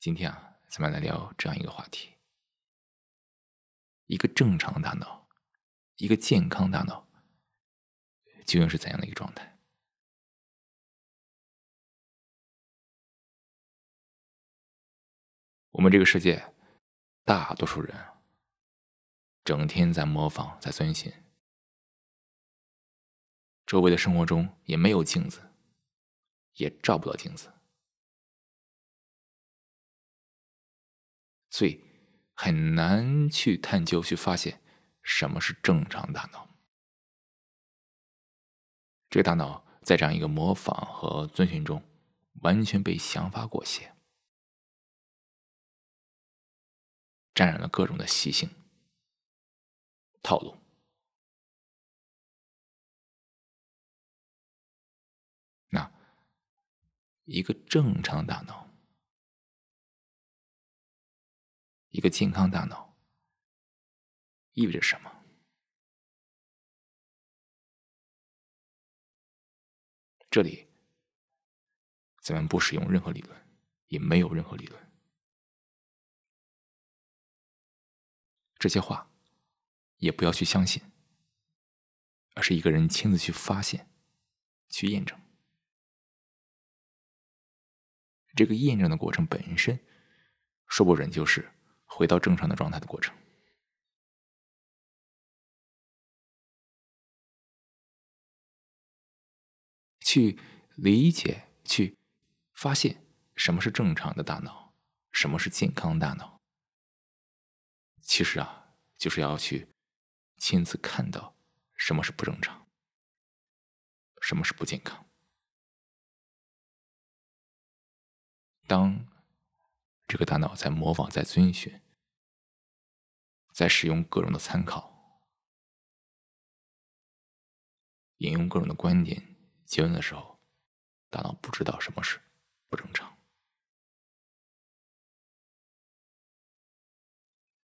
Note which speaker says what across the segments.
Speaker 1: 今天啊，咱们来聊这样一个话题：一个正常大脑，一个健康大脑，究竟是怎样的一个状态？我们这个世界，大多数人整天在模仿，在遵循，周围的生活中也没有镜子，也照不到镜子。所以很难去探究、去发现什么是正常大脑。这个大脑在这样一个模仿和遵循中，完全被想法裹挟，沾染了各种的习性、套路。那一个正常大脑。一个健康大脑意味着什么？这里，咱们不使用任何理论，也没有任何理论。这些话也不要去相信，而是一个人亲自去发现、去验证。这个验证的过程本身，说不准就是。回到正常的状态的过程，去理解、去发现什么是正常的大脑，什么是健康大脑。其实啊，就是要去亲自看到什么是不正常，什么是不健康。当。这个大脑在模仿，在遵循，在使用各种的参考，引用各种的观点结论的时候，大脑不知道什么是不正常，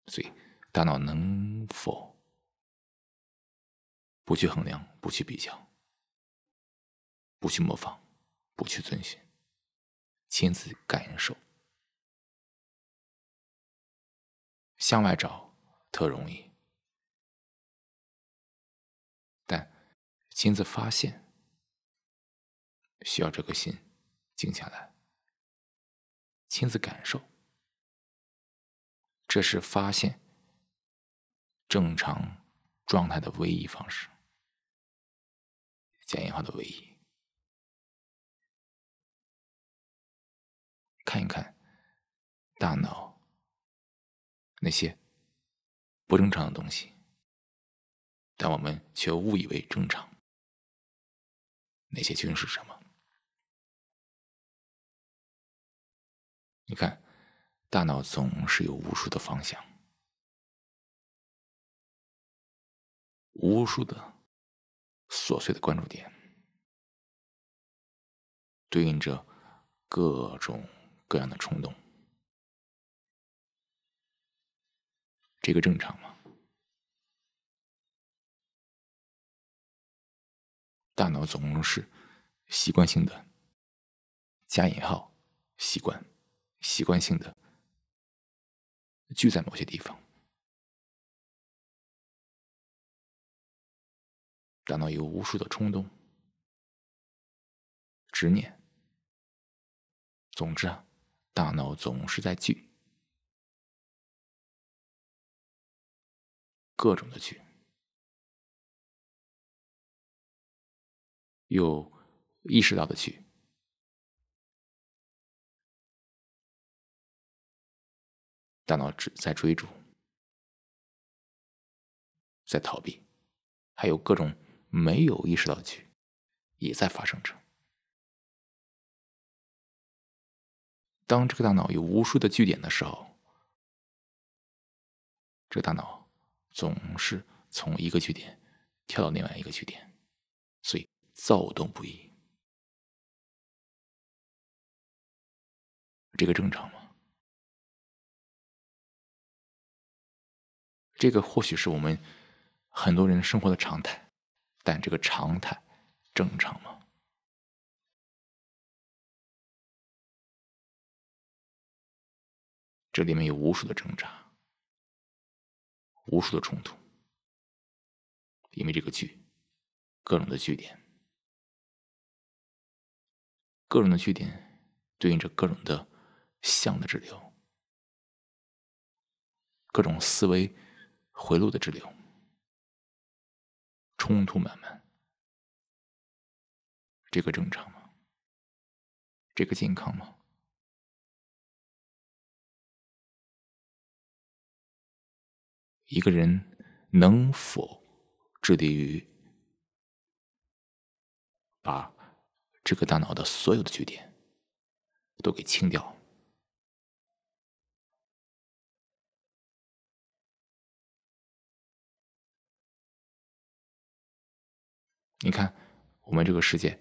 Speaker 1: 所以大脑能否不去衡量、不去比较、不去模仿、不去遵循，亲自感受？向外找特容易，但亲自发现需要这颗心静下来，亲自感受，这是发现正常状态的唯一方式，加引号的唯一。看一看大脑。那些不正常的东西，但我们却误以为正常。那些究竟是什么？你看，大脑总是有无数的方向，无数的琐碎的关注点，对应着各种各样的冲动。这个正常吗？大脑总是习惯性的加引号习惯，习惯性的聚在某些地方。大脑有无数的冲动、执念，总之啊，大脑总是在聚。各种的去，有意识到的去，大脑只在追逐，在逃避，还有各种没有意识到的去，也在发生着。当这个大脑有无数的据点的时候，这个大脑。总是从一个据点跳到另外一个据点，所以躁动不已。这个正常吗？这个或许是我们很多人生活的常态，但这个常态正常吗？这里面有无数的挣扎，无数的冲突，因为这个剧，各种的据点，各种的据点对应着各种的像的滞留，各种思维回路的滞留，冲突满满，这个正常吗？这个健康吗？一个人能否致力于把这个大脑的所有的据点都给清掉？你看，我们这个世界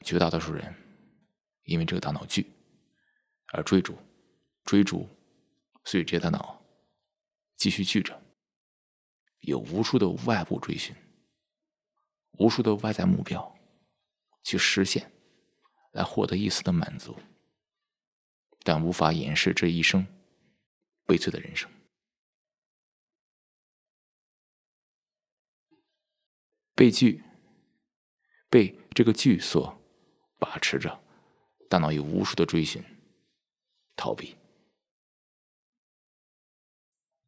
Speaker 1: 绝大多数人因为这个大脑剧而追逐、追逐，所以这些大脑继续聚着。有无数的外部追寻，无数的外在目标去实现，来获得一丝的满足，但无法掩饰这一生悲催的人生。被拒，被这个剧所把持着，大脑有无数的追寻、逃避。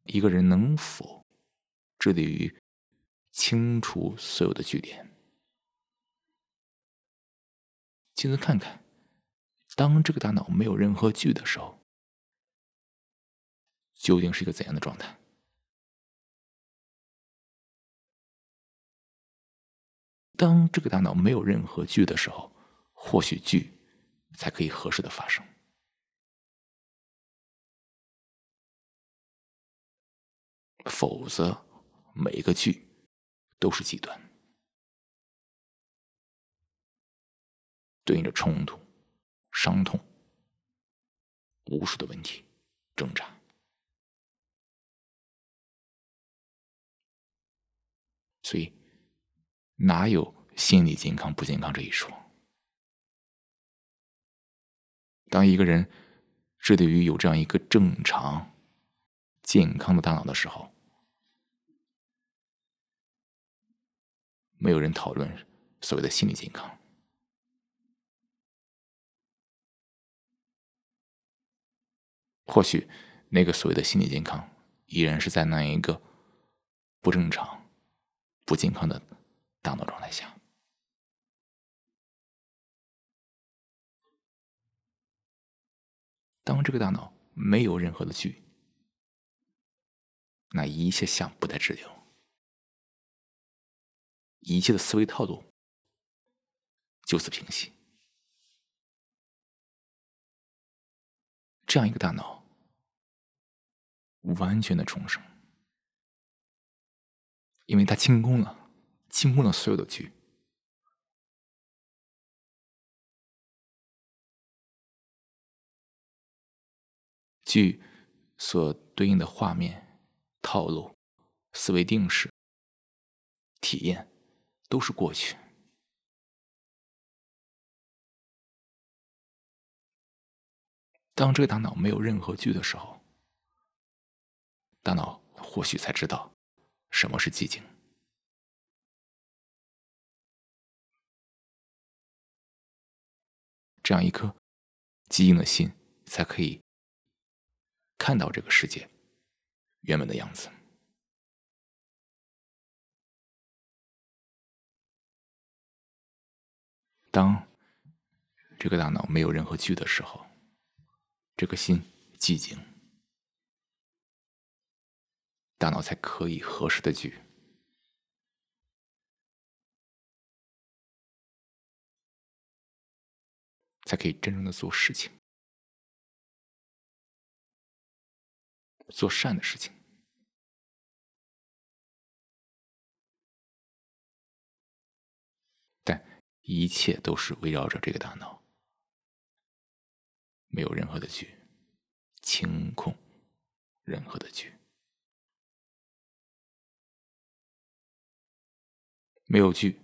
Speaker 1: 一个人能否？致力于清除所有的据点。镜子看看，当这个大脑没有任何剧的时候，究竟是一个怎样的状态？当这个大脑没有任何剧的时候，或许剧才可以合适的发生。否则。每一个剧都是极端，对应着冲突、伤痛、无数的问题、挣扎，所以哪有心理健康不健康这一说？当一个人致力于有这样一个正常、健康的大脑的时候，没有人讨论所谓的心理健康。或许那个所谓的心理健康，依然是在那一个不正常、不健康的大脑状态下。当这个大脑没有任何的剧，那一切相不再滞留。一切的思维套路就此平息。这样一个大脑，完全的重生，因为他清空了，清空了所有的剧，剧所对应的画面、套路、思维定式、体验。都是过去。当这个大脑没有任何剧的时候，大脑或许才知道什么是寂静。这样一颗寂静的心，才可以看到这个世界原本的样子。当这个大脑没有任何剧的时候，这个心寂静，大脑才可以合适的剧，才可以真正的做事情，做善的事情。一切都是围绕着这个大脑，没有任何的剧清空，任何的剧，没有剧，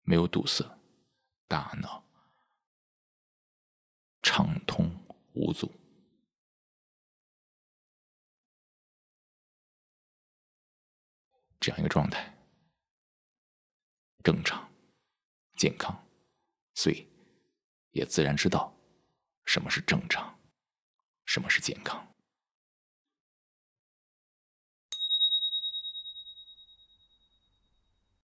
Speaker 1: 没有堵塞，大脑畅通无阻，这样一个状态，正常。健康，所以也自然知道什么是正常，什么是健康。